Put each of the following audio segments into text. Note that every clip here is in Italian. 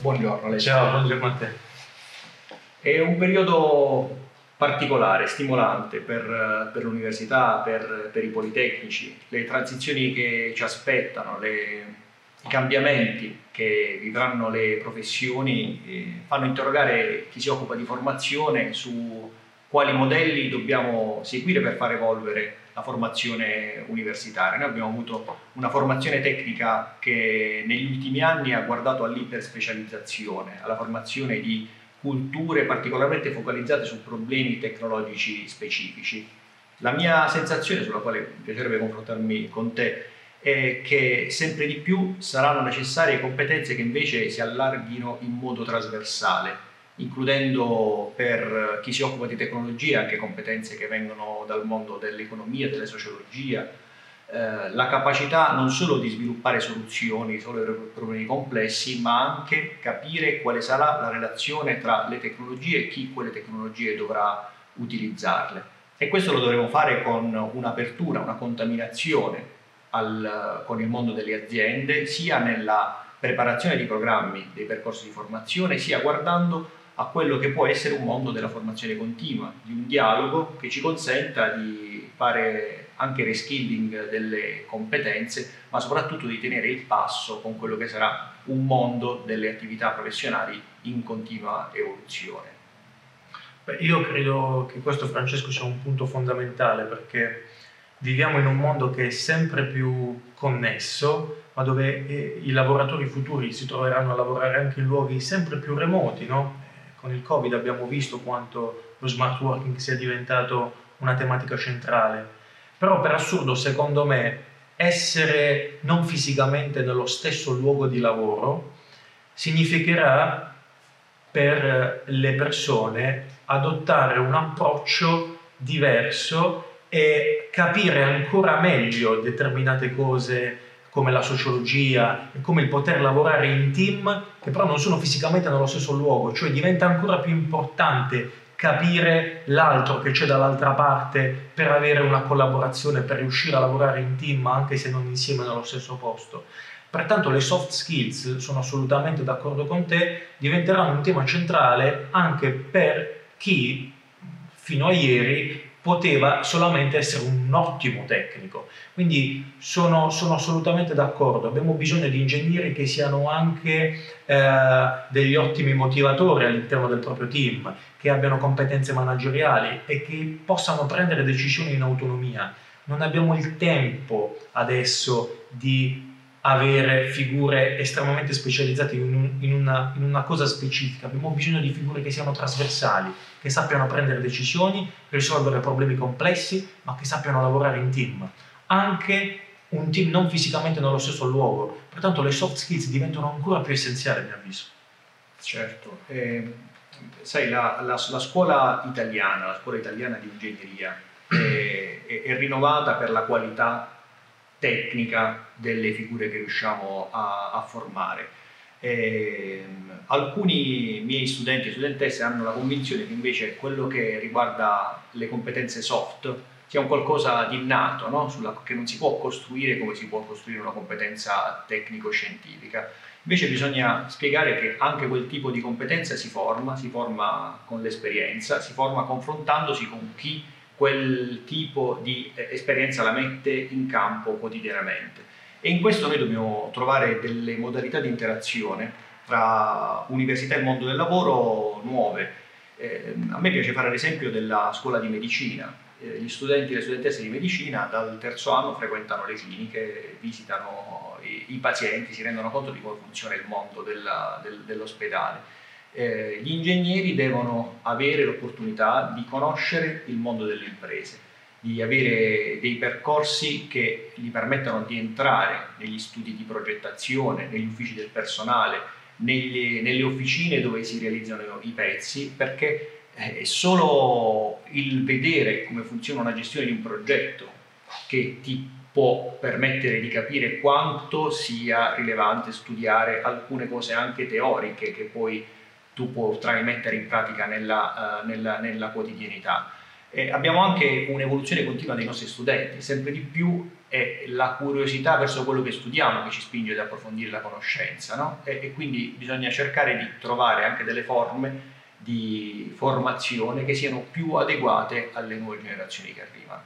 Buongiorno Alessio. Ciao, buongiorno a te. È un periodo particolare, stimolante per, per l'università, per, per, i politecnici, le transizioni che ci aspettano, le, i cambiamenti che vivranno le professioni eh, fanno interrogare chi si occupa di formazione su quali modelli dobbiamo seguire per far evolvere la formazione universitaria. Noi abbiamo avuto una formazione tecnica che negli ultimi anni ha guardato all'iperspecializzazione, alla formazione di culture particolarmente focalizzate su problemi tecnologici specifici. La mia sensazione, sulla quale mi piacerebbe confrontarmi con te, è che sempre di più saranno necessarie competenze che invece si allarghino in modo trasversale, includendo per chi si occupa di tecnologia anche competenze che vengono dal mondo dell'economia, della sociologia, eh, la capacità non solo di sviluppare soluzioni solo per problemi complessi, ma anche capire quale sarà la relazione tra le tecnologie e chi quelle tecnologie dovrà utilizzarle. E questo lo dovremo fare con un'apertura, una contaminazione al, con il mondo delle aziende, sia nella preparazione di programmi, dei percorsi di formazione, sia guardando a quello che può essere un mondo della formazione continua, di un dialogo che ci consenta di fare anche reskilling delle competenze, ma soprattutto di tenere il passo con quello che sarà un mondo delle attività professionali in continua evoluzione. Beh, io credo che questo, Francesco, sia un punto fondamentale perché viviamo in un mondo che è sempre più connesso, ma dove eh, i lavoratori futuri si troveranno a lavorare anche in luoghi sempre più remoti. No? Con il Covid abbiamo visto quanto lo smart working sia diventato una tematica centrale. Però per assurdo, secondo me, essere non fisicamente nello stesso luogo di lavoro significherà per le persone adottare un approccio diverso e capire ancora meglio determinate cose come la sociologia e come il poter lavorare in team che però non sono fisicamente nello stesso luogo, cioè diventa ancora più importante capire l'altro che c'è dall'altra parte per avere una collaborazione, per riuscire a lavorare in team anche se non insieme nello stesso posto. Pertanto le soft skills, sono assolutamente d'accordo con te, diventeranno un tema centrale anche per chi fino a ieri poteva solamente essere un ottimo tecnico. Quindi sono, sono assolutamente d'accordo, abbiamo bisogno di ingegneri che siano anche eh, degli ottimi motivatori all'interno del proprio team, che abbiano competenze manageriali e che possano prendere decisioni in autonomia. Non abbiamo il tempo adesso di avere figure estremamente specializzate in, un, in, una, in, una, cosa specifica, abbiamo bisogno di figure che siano trasversali, che sappiano prendere decisioni, risolvere problemi complessi, ma che sappiano lavorare in team. Anche un team non fisicamente nello stesso luogo, pertanto le soft skills diventano ancora più essenziali a mio avviso. Certo, eh, sai la, la, la, scuola italiana, la scuola italiana di ingegneria è, è, è rinnovata per la qualità tecnica delle figure che riusciamo a, a formare. Eh, alcuni miei studenti e studentesse hanno la convinzione che invece quello che riguarda le competenze soft sia un qualcosa di innato, no? Sulla, che non si può costruire come si può costruire una competenza tecnico-scientifica. Invece bisogna spiegare che anche quel tipo di competenza si forma, si forma con l'esperienza, si forma confrontandosi con chi quel tipo di eh, esperienza la mette in campo quotidianamente. E in questo noi dobbiamo trovare delle modalità di interazione tra università e mondo del lavoro nuove. Eh, a me piace fare l'esempio della scuola di medicina. Eh, gli studenti e le studentesse di medicina dal terzo anno frequentano le cliniche, visitano i, i pazienti, si rendono conto di come funziona il mondo della, del, dell'ospedale eh, gli ingegneri devono avere l'opportunità di conoscere il mondo delle imprese, di avere dei percorsi che gli permettano di entrare negli studi di progettazione, negli uffici del personale, negli, nelle officine dove si realizzano i pezzi, perché eh, è solo il vedere come funziona una gestione di un progetto che ti può permettere di capire quanto sia rilevante studiare alcune cose anche teoriche che poi tu potrai mettere in pratica nella, uh, nella, nella quotidianità. E abbiamo anche un'evoluzione continua dei nostri studenti, sempre di più è la curiosità verso quello che studiamo che ci spinge ad approfondire la conoscenza, no? e, e quindi bisogna cercare di trovare anche delle forme di formazione che siano più adeguate alle nuove generazioni che arrivano.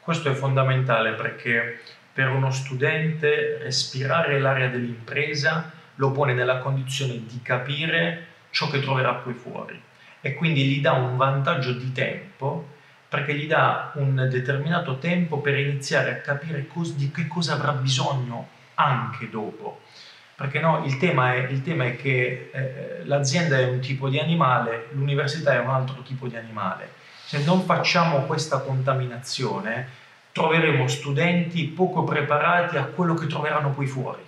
Questo è fondamentale perché per uno studente respirare l'aria dell'impresa lo pone nella condizione di capire ciò che troverà poi fuori e quindi gli dà un vantaggio di tempo perché gli dà un determinato tempo per iniziare a capire cos- di che cosa avrà bisogno anche dopo. Perché no, il, tema è, il tema è che eh, l'azienda è un tipo di animale, l'università è un altro tipo di animale. Se non facciamo questa contaminazione, troveremo studenti poco preparati a quello che troveranno poi fuori.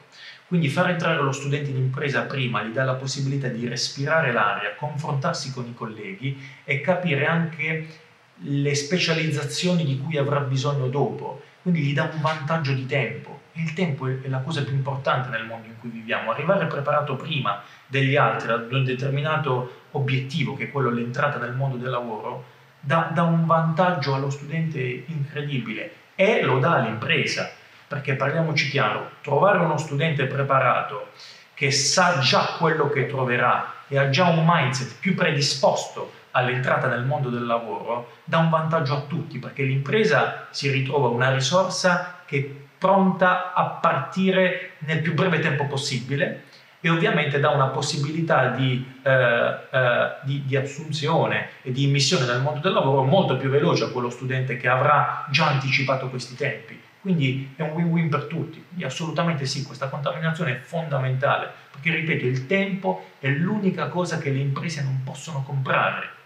Quindi far entrare lo studente in impresa prima gli dà la possibilità di respirare l'aria, confrontarsi con i colleghi e capire anche le specializzazioni di cui avrà bisogno dopo, quindi gli dà un vantaggio di tempo. Il tempo è la cosa più importante nel mondo in cui viviamo. Arrivare preparato prima degli altri ad un determinato obiettivo, che è quello dell'entrata nel mondo del lavoro, dà, dà un vantaggio allo studente incredibile e lo dà all'impresa. Perché parliamoci chiaro, trovare uno studente preparato che sa già quello che troverà e ha già un mindset più predisposto all'entrata nel mondo del lavoro dà un vantaggio a tutti perché l'impresa si ritrova una risorsa che è pronta a partire nel più breve tempo possibile e ovviamente dà una possibilità di, eh, eh, di, di, assunzione e di immissione nel mondo del lavoro molto più veloce a quello studente che avrà già anticipato questi tempi. Quindi è un win-win per tutti. Quindi assolutamente sì, questa contaminazione è fondamentale, perché ripeto, il tempo è l'unica cosa che le imprese non possono comprare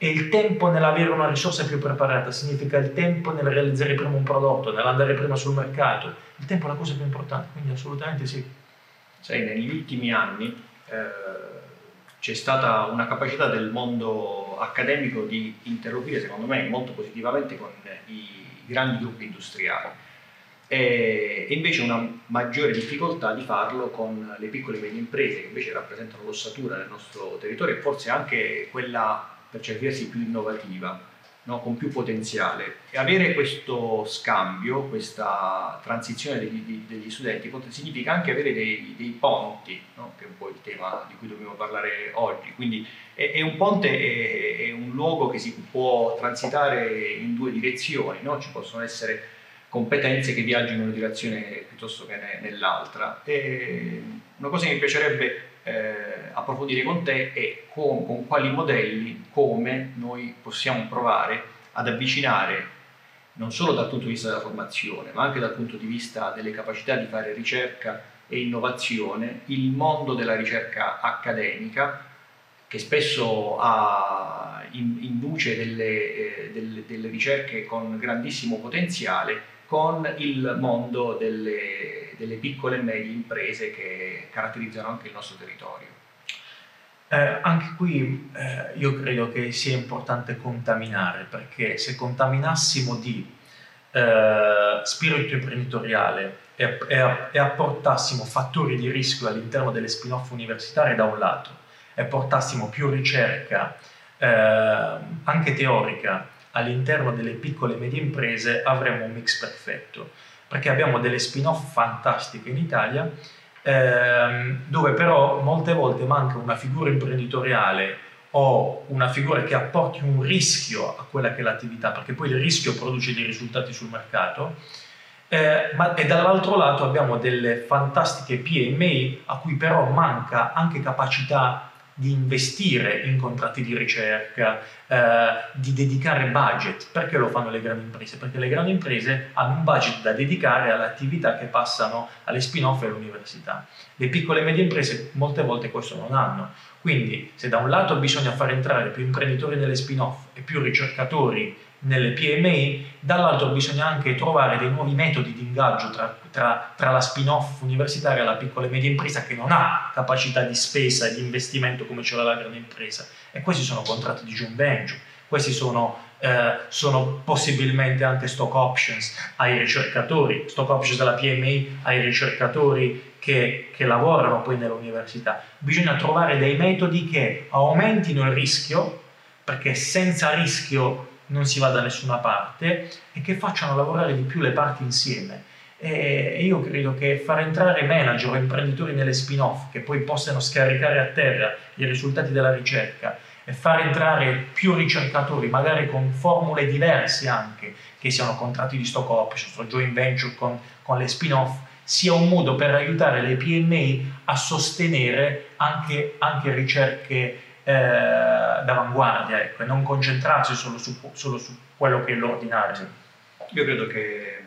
e il tempo nell'avere una risorsa più preparata significa il tempo nel realizzare prima un prodotto, nell'andare prima sul mercato. Il tempo è la cosa più importante, quindi assolutamente sì. Sai, negli ultimi anni eh, c'è stata una capacità del mondo accademico di interloquire, secondo me, molto positivamente con i grandi gruppi industriali. E invece una maggiore difficoltà di farlo con le piccole e medie imprese che invece rappresentano l'ossatura del nostro territorio e forse anche quella per certi versi più innovativa, no? con più potenziale. E avere questo scambio, questa transizione degli, degli studenti significa anche avere dei, dei ponti, no? che è un po' il tema di cui dobbiamo parlare oggi. Quindi è, è un ponte è, è, un luogo che si può transitare in due direzioni, no? ci possono essere competenze che viaggiano in una direzione piuttosto che nell'altra. E una cosa che mi piacerebbe eh, approfondire con te è con, con quali modelli, come noi possiamo provare ad avvicinare non solo dal punto di vista della formazione, ma anche dal punto di vista delle capacità di fare ricerca e innovazione, il mondo della ricerca accademica, che spesso ha, induce delle, eh, delle, delle ricerche con grandissimo potenziale, con il mondo delle, delle piccole e medie imprese che caratterizzano anche il nostro territorio. Eh, anche qui eh, io credo che sia importante contaminare, perché se contaminassimo di eh, spirito imprenditoriale e, e, e, apportassimo fattori di rischio all'interno delle spin-off universitarie da un lato e portassimo più ricerca eh, anche teorica all'interno delle piccole e medie imprese avremo un mix perfetto, perché abbiamo delle spin-off fantastiche in Italia, ehm, dove però molte volte manca una figura imprenditoriale o una figura che apporti un rischio a quella che è l'attività, perché poi il rischio produce dei risultati sul mercato, eh, ma, e dall'altro lato abbiamo delle fantastiche PMI a cui però manca anche capacità di investire in contratti di ricerca, eh, di dedicare budget. Perché lo fanno le grandi imprese? Perché le grandi imprese hanno un budget da dedicare alle attività che passano alle spin-off e all'università. Le piccole e medie imprese molte volte questo non hanno. Quindi se da un lato bisogna far entrare più imprenditori nelle spin-off e più ricercatori nelle PMI, dall'altro bisogna anche trovare dei nuovi metodi di ingaggio tra, tra, tra, la spin-off universitaria e la piccola e media impresa che non ha capacità di spesa e di investimento come ce l'ha la grande impresa. E questi sono contratti di joint venture, questi sono, eh, sono possibilmente anche stock options ai ricercatori, stock options della PMI ai ricercatori che, che lavorano poi nell'università. Bisogna trovare dei metodi che aumentino il rischio, perché senza rischio non si va da nessuna parte e che facciano lavorare di più le parti insieme. E io credo che far entrare manager o imprenditori nelle spin-off che poi possano scaricare a terra i risultati della ricerca e far entrare più ricercatori, magari con formule diverse anche, che siano contratti di stock option joint venture con, con le spin-off, sia un modo per aiutare le PMI a sostenere anche, anche ricerche eh, d'avanguardia ecco, e non concentrarsi solo su, solo su quello che è l'ordinario. Io credo che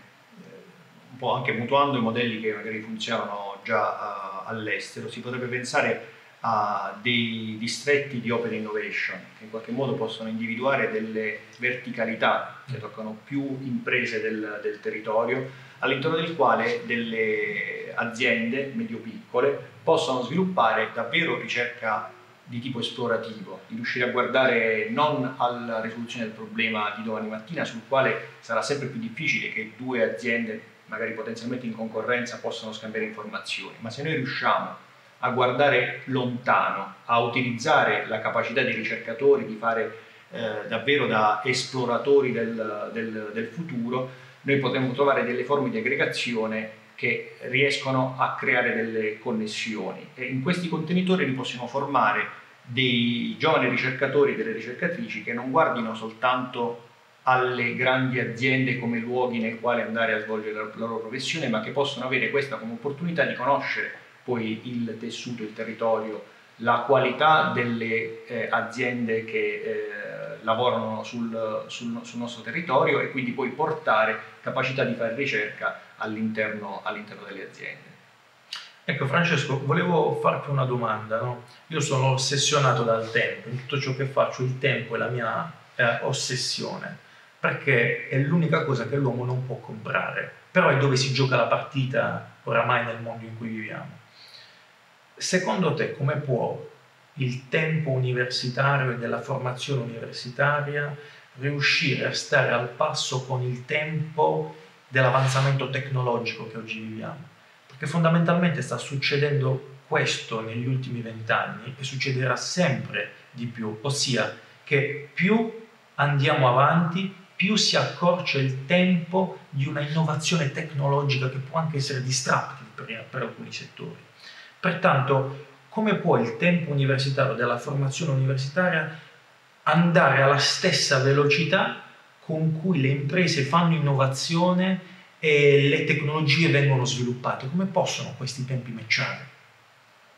un po' anche mutuando i modelli che magari funzionano già uh, all'estero, si potrebbe pensare a dei distretti di open innovation che in qualche modo possono individuare delle verticalità che toccano più imprese del, del territorio all'interno del quale delle aziende medio-piccole possono sviluppare davvero ricerca di tipo esplorativo, di riuscire a guardare non alla risoluzione del problema di domani mattina, sul quale sarà sempre più difficile che due aziende, magari potenzialmente in concorrenza, possano scambiare informazioni, ma se noi riusciamo a guardare lontano, a utilizzare la capacità dei ricercatori di fare eh, davvero da esploratori del, del, del futuro, noi potremmo trovare delle forme di aggregazione che riescono a creare delle connessioni. E in questi contenitori noi possiamo formare dei giovani ricercatori e delle ricercatrici che non guardino soltanto alle grandi aziende come luoghi nel quali andare a svolgere la loro professione, ma che possono avere questa come opportunità di conoscere poi il tessuto, il territorio, la qualità delle eh, aziende che eh, lavorano sul, sul, sul, nostro territorio e quindi poi portare capacità di fare ricerca all'interno, all'interno delle aziende. Ecco Francesco, volevo farti una domanda. No? Io sono ossessionato dal tempo, in tutto ciò che faccio il tempo è la mia eh, ossessione, perché è l'unica cosa che l'uomo non può comprare, però è dove si gioca la partita oramai nel mondo in cui viviamo. Secondo te come può il tempo universitario e della formazione universitaria riuscire a stare al passo con il tempo dell'avanzamento tecnologico che oggi viviamo? Perché fondamentalmente sta succedendo questo negli ultimi vent'anni e succederà sempre di più, ossia che più andiamo avanti, più si accorcia il tempo di una innovazione tecnologica che può anche essere disruptive per, per alcuni settori. Pertanto, come può il tempo universitario della formazione universitaria andare alla stessa velocità con cui le imprese fanno innovazione e le tecnologie vengono sviluppate? Come possono questi tempi matchare?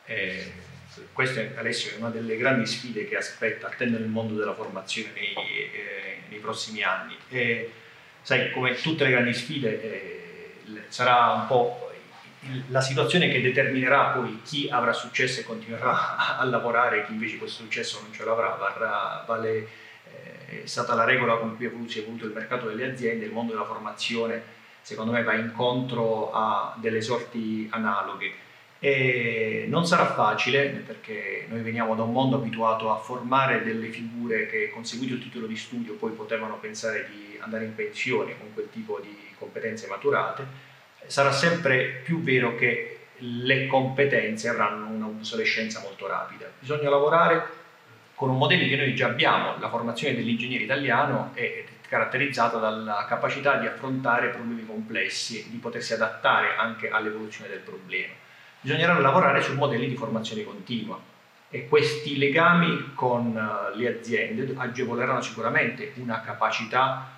Eh, questa Alessio è una delle grandi sfide che aspetta, attende il mondo della formazione nei, eh, nei prossimi anni. E, sai, come tutte le grandi sfide, eh, sarà un po' la situazione che determinerà poi chi avrà successo e continuerà a lavorare, chi invece questo successo non ce l'avrà, varrà, vale, eh, è stata la regola con cui si è evoluto il mercato delle aziende, il mondo della formazione secondo me va incontro a delle sorti analoghe. E non sarà facile perché noi veniamo da un mondo abituato a formare delle figure che conseguito il titolo di studio poi potevano pensare di andare in pensione con quel tipo di competenze maturate sarà sempre più vero che le competenze avranno un'obsolescenza molto rapida. Bisogna lavorare con un modello che noi già abbiamo, la formazione dell'ingegnere italiano è caratterizzata dalla capacità di affrontare problemi complessi di potersi adattare anche all'evoluzione del problema. Bisognerà lavorare su modelli di formazione continua e questi legami con eh, le aziende agevoleranno sicuramente una capacità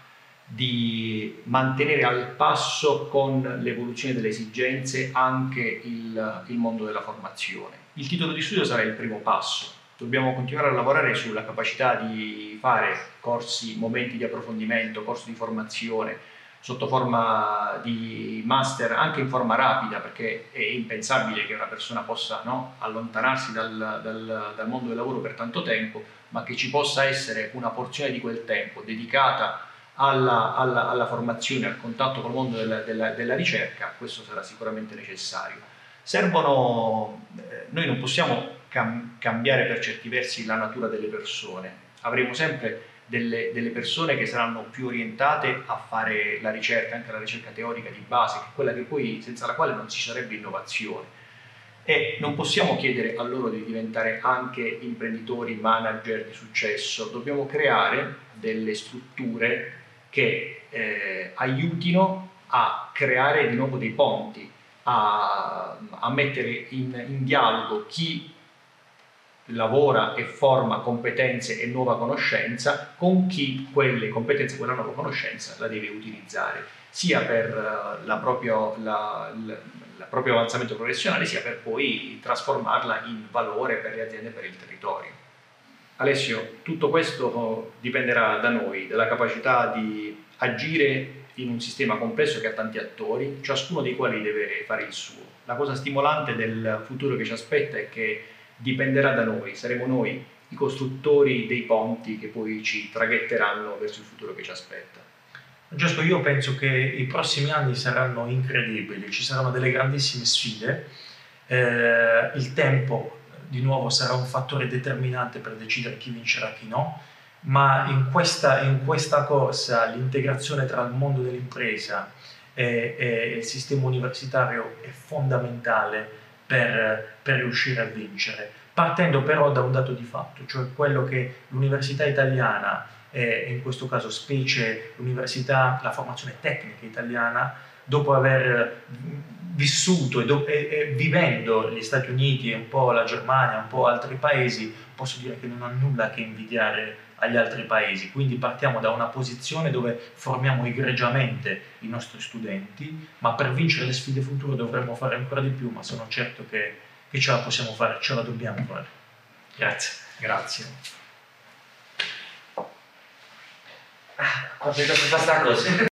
di mantenere al passo con l'evoluzione delle esigenze anche il, il, mondo della formazione. Il titolo di studio sarà il primo passo, dobbiamo continuare a lavorare sulla capacità di fare corsi, momenti di approfondimento, corsi di formazione sotto forma di master anche in forma rapida perché è impensabile che una persona possa no, allontanarsi dal, dal, dal mondo del lavoro per tanto tempo ma che ci possa essere una porzione di quel tempo dedicata alla, alla, alla, formazione, al contatto col mondo della, della, della, ricerca, questo sarà sicuramente necessario. Servono, eh, noi non possiamo cam, cambiare per certi versi la natura delle persone, avremo sempre delle, delle, persone che saranno più orientate a fare la ricerca, anche la ricerca teorica di base, poi, senza la quale non ci sarebbe innovazione. e non possiamo chiedere a loro di diventare anche imprenditori, manager di successo, dobbiamo creare delle strutture che eh, aiutino a creare di nuovo dei ponti, a, a mettere in, in dialogo chi lavora e forma competenze e nuova conoscenza con chi quelle competenze, quella nuova conoscenza la deve utilizzare sia per eh, la proprio, la, la, il proprio avanzamento professionale sia per poi trasformarla in valore per le aziende e per il territorio. Alessio, tutto questo dipenderà da noi, dalla capacità di agire in un sistema complesso che ha tanti attori, ciascuno dei quali deve fare il suo. La cosa stimolante del futuro che ci aspetta è che dipenderà da noi, saremo noi i costruttori dei ponti che poi ci traghetteranno verso il futuro che ci aspetta. Francesco, io penso che i prossimi anni saranno incredibili, ci saranno delle grandissime sfide, eh, il tempo di nuovo sarà un fattore determinante per decidere chi vincerà e chi no, ma in questa, in questa corsa l'integrazione tra il mondo dell'impresa e, e il sistema universitario è fondamentale per, per riuscire a vincere, partendo però da un dato di fatto, cioè quello che l'università italiana e in questo caso specie l'università, la formazione tecnica italiana, dopo aver vissuto e, do, e, e, vivendo gli Stati Uniti e un po' la Germania, un po' altri paesi, posso dire che non ha nulla che invidiare agli altri paesi. Quindi partiamo da una posizione dove formiamo egregiamente i nostri studenti, ma per vincere le sfide future dovremmo fare ancora di più, ma sono certo che, che ce la possiamo fare, ce la dobbiamo fare. Grazie. Grazie. Ah, ho detto questa cosa.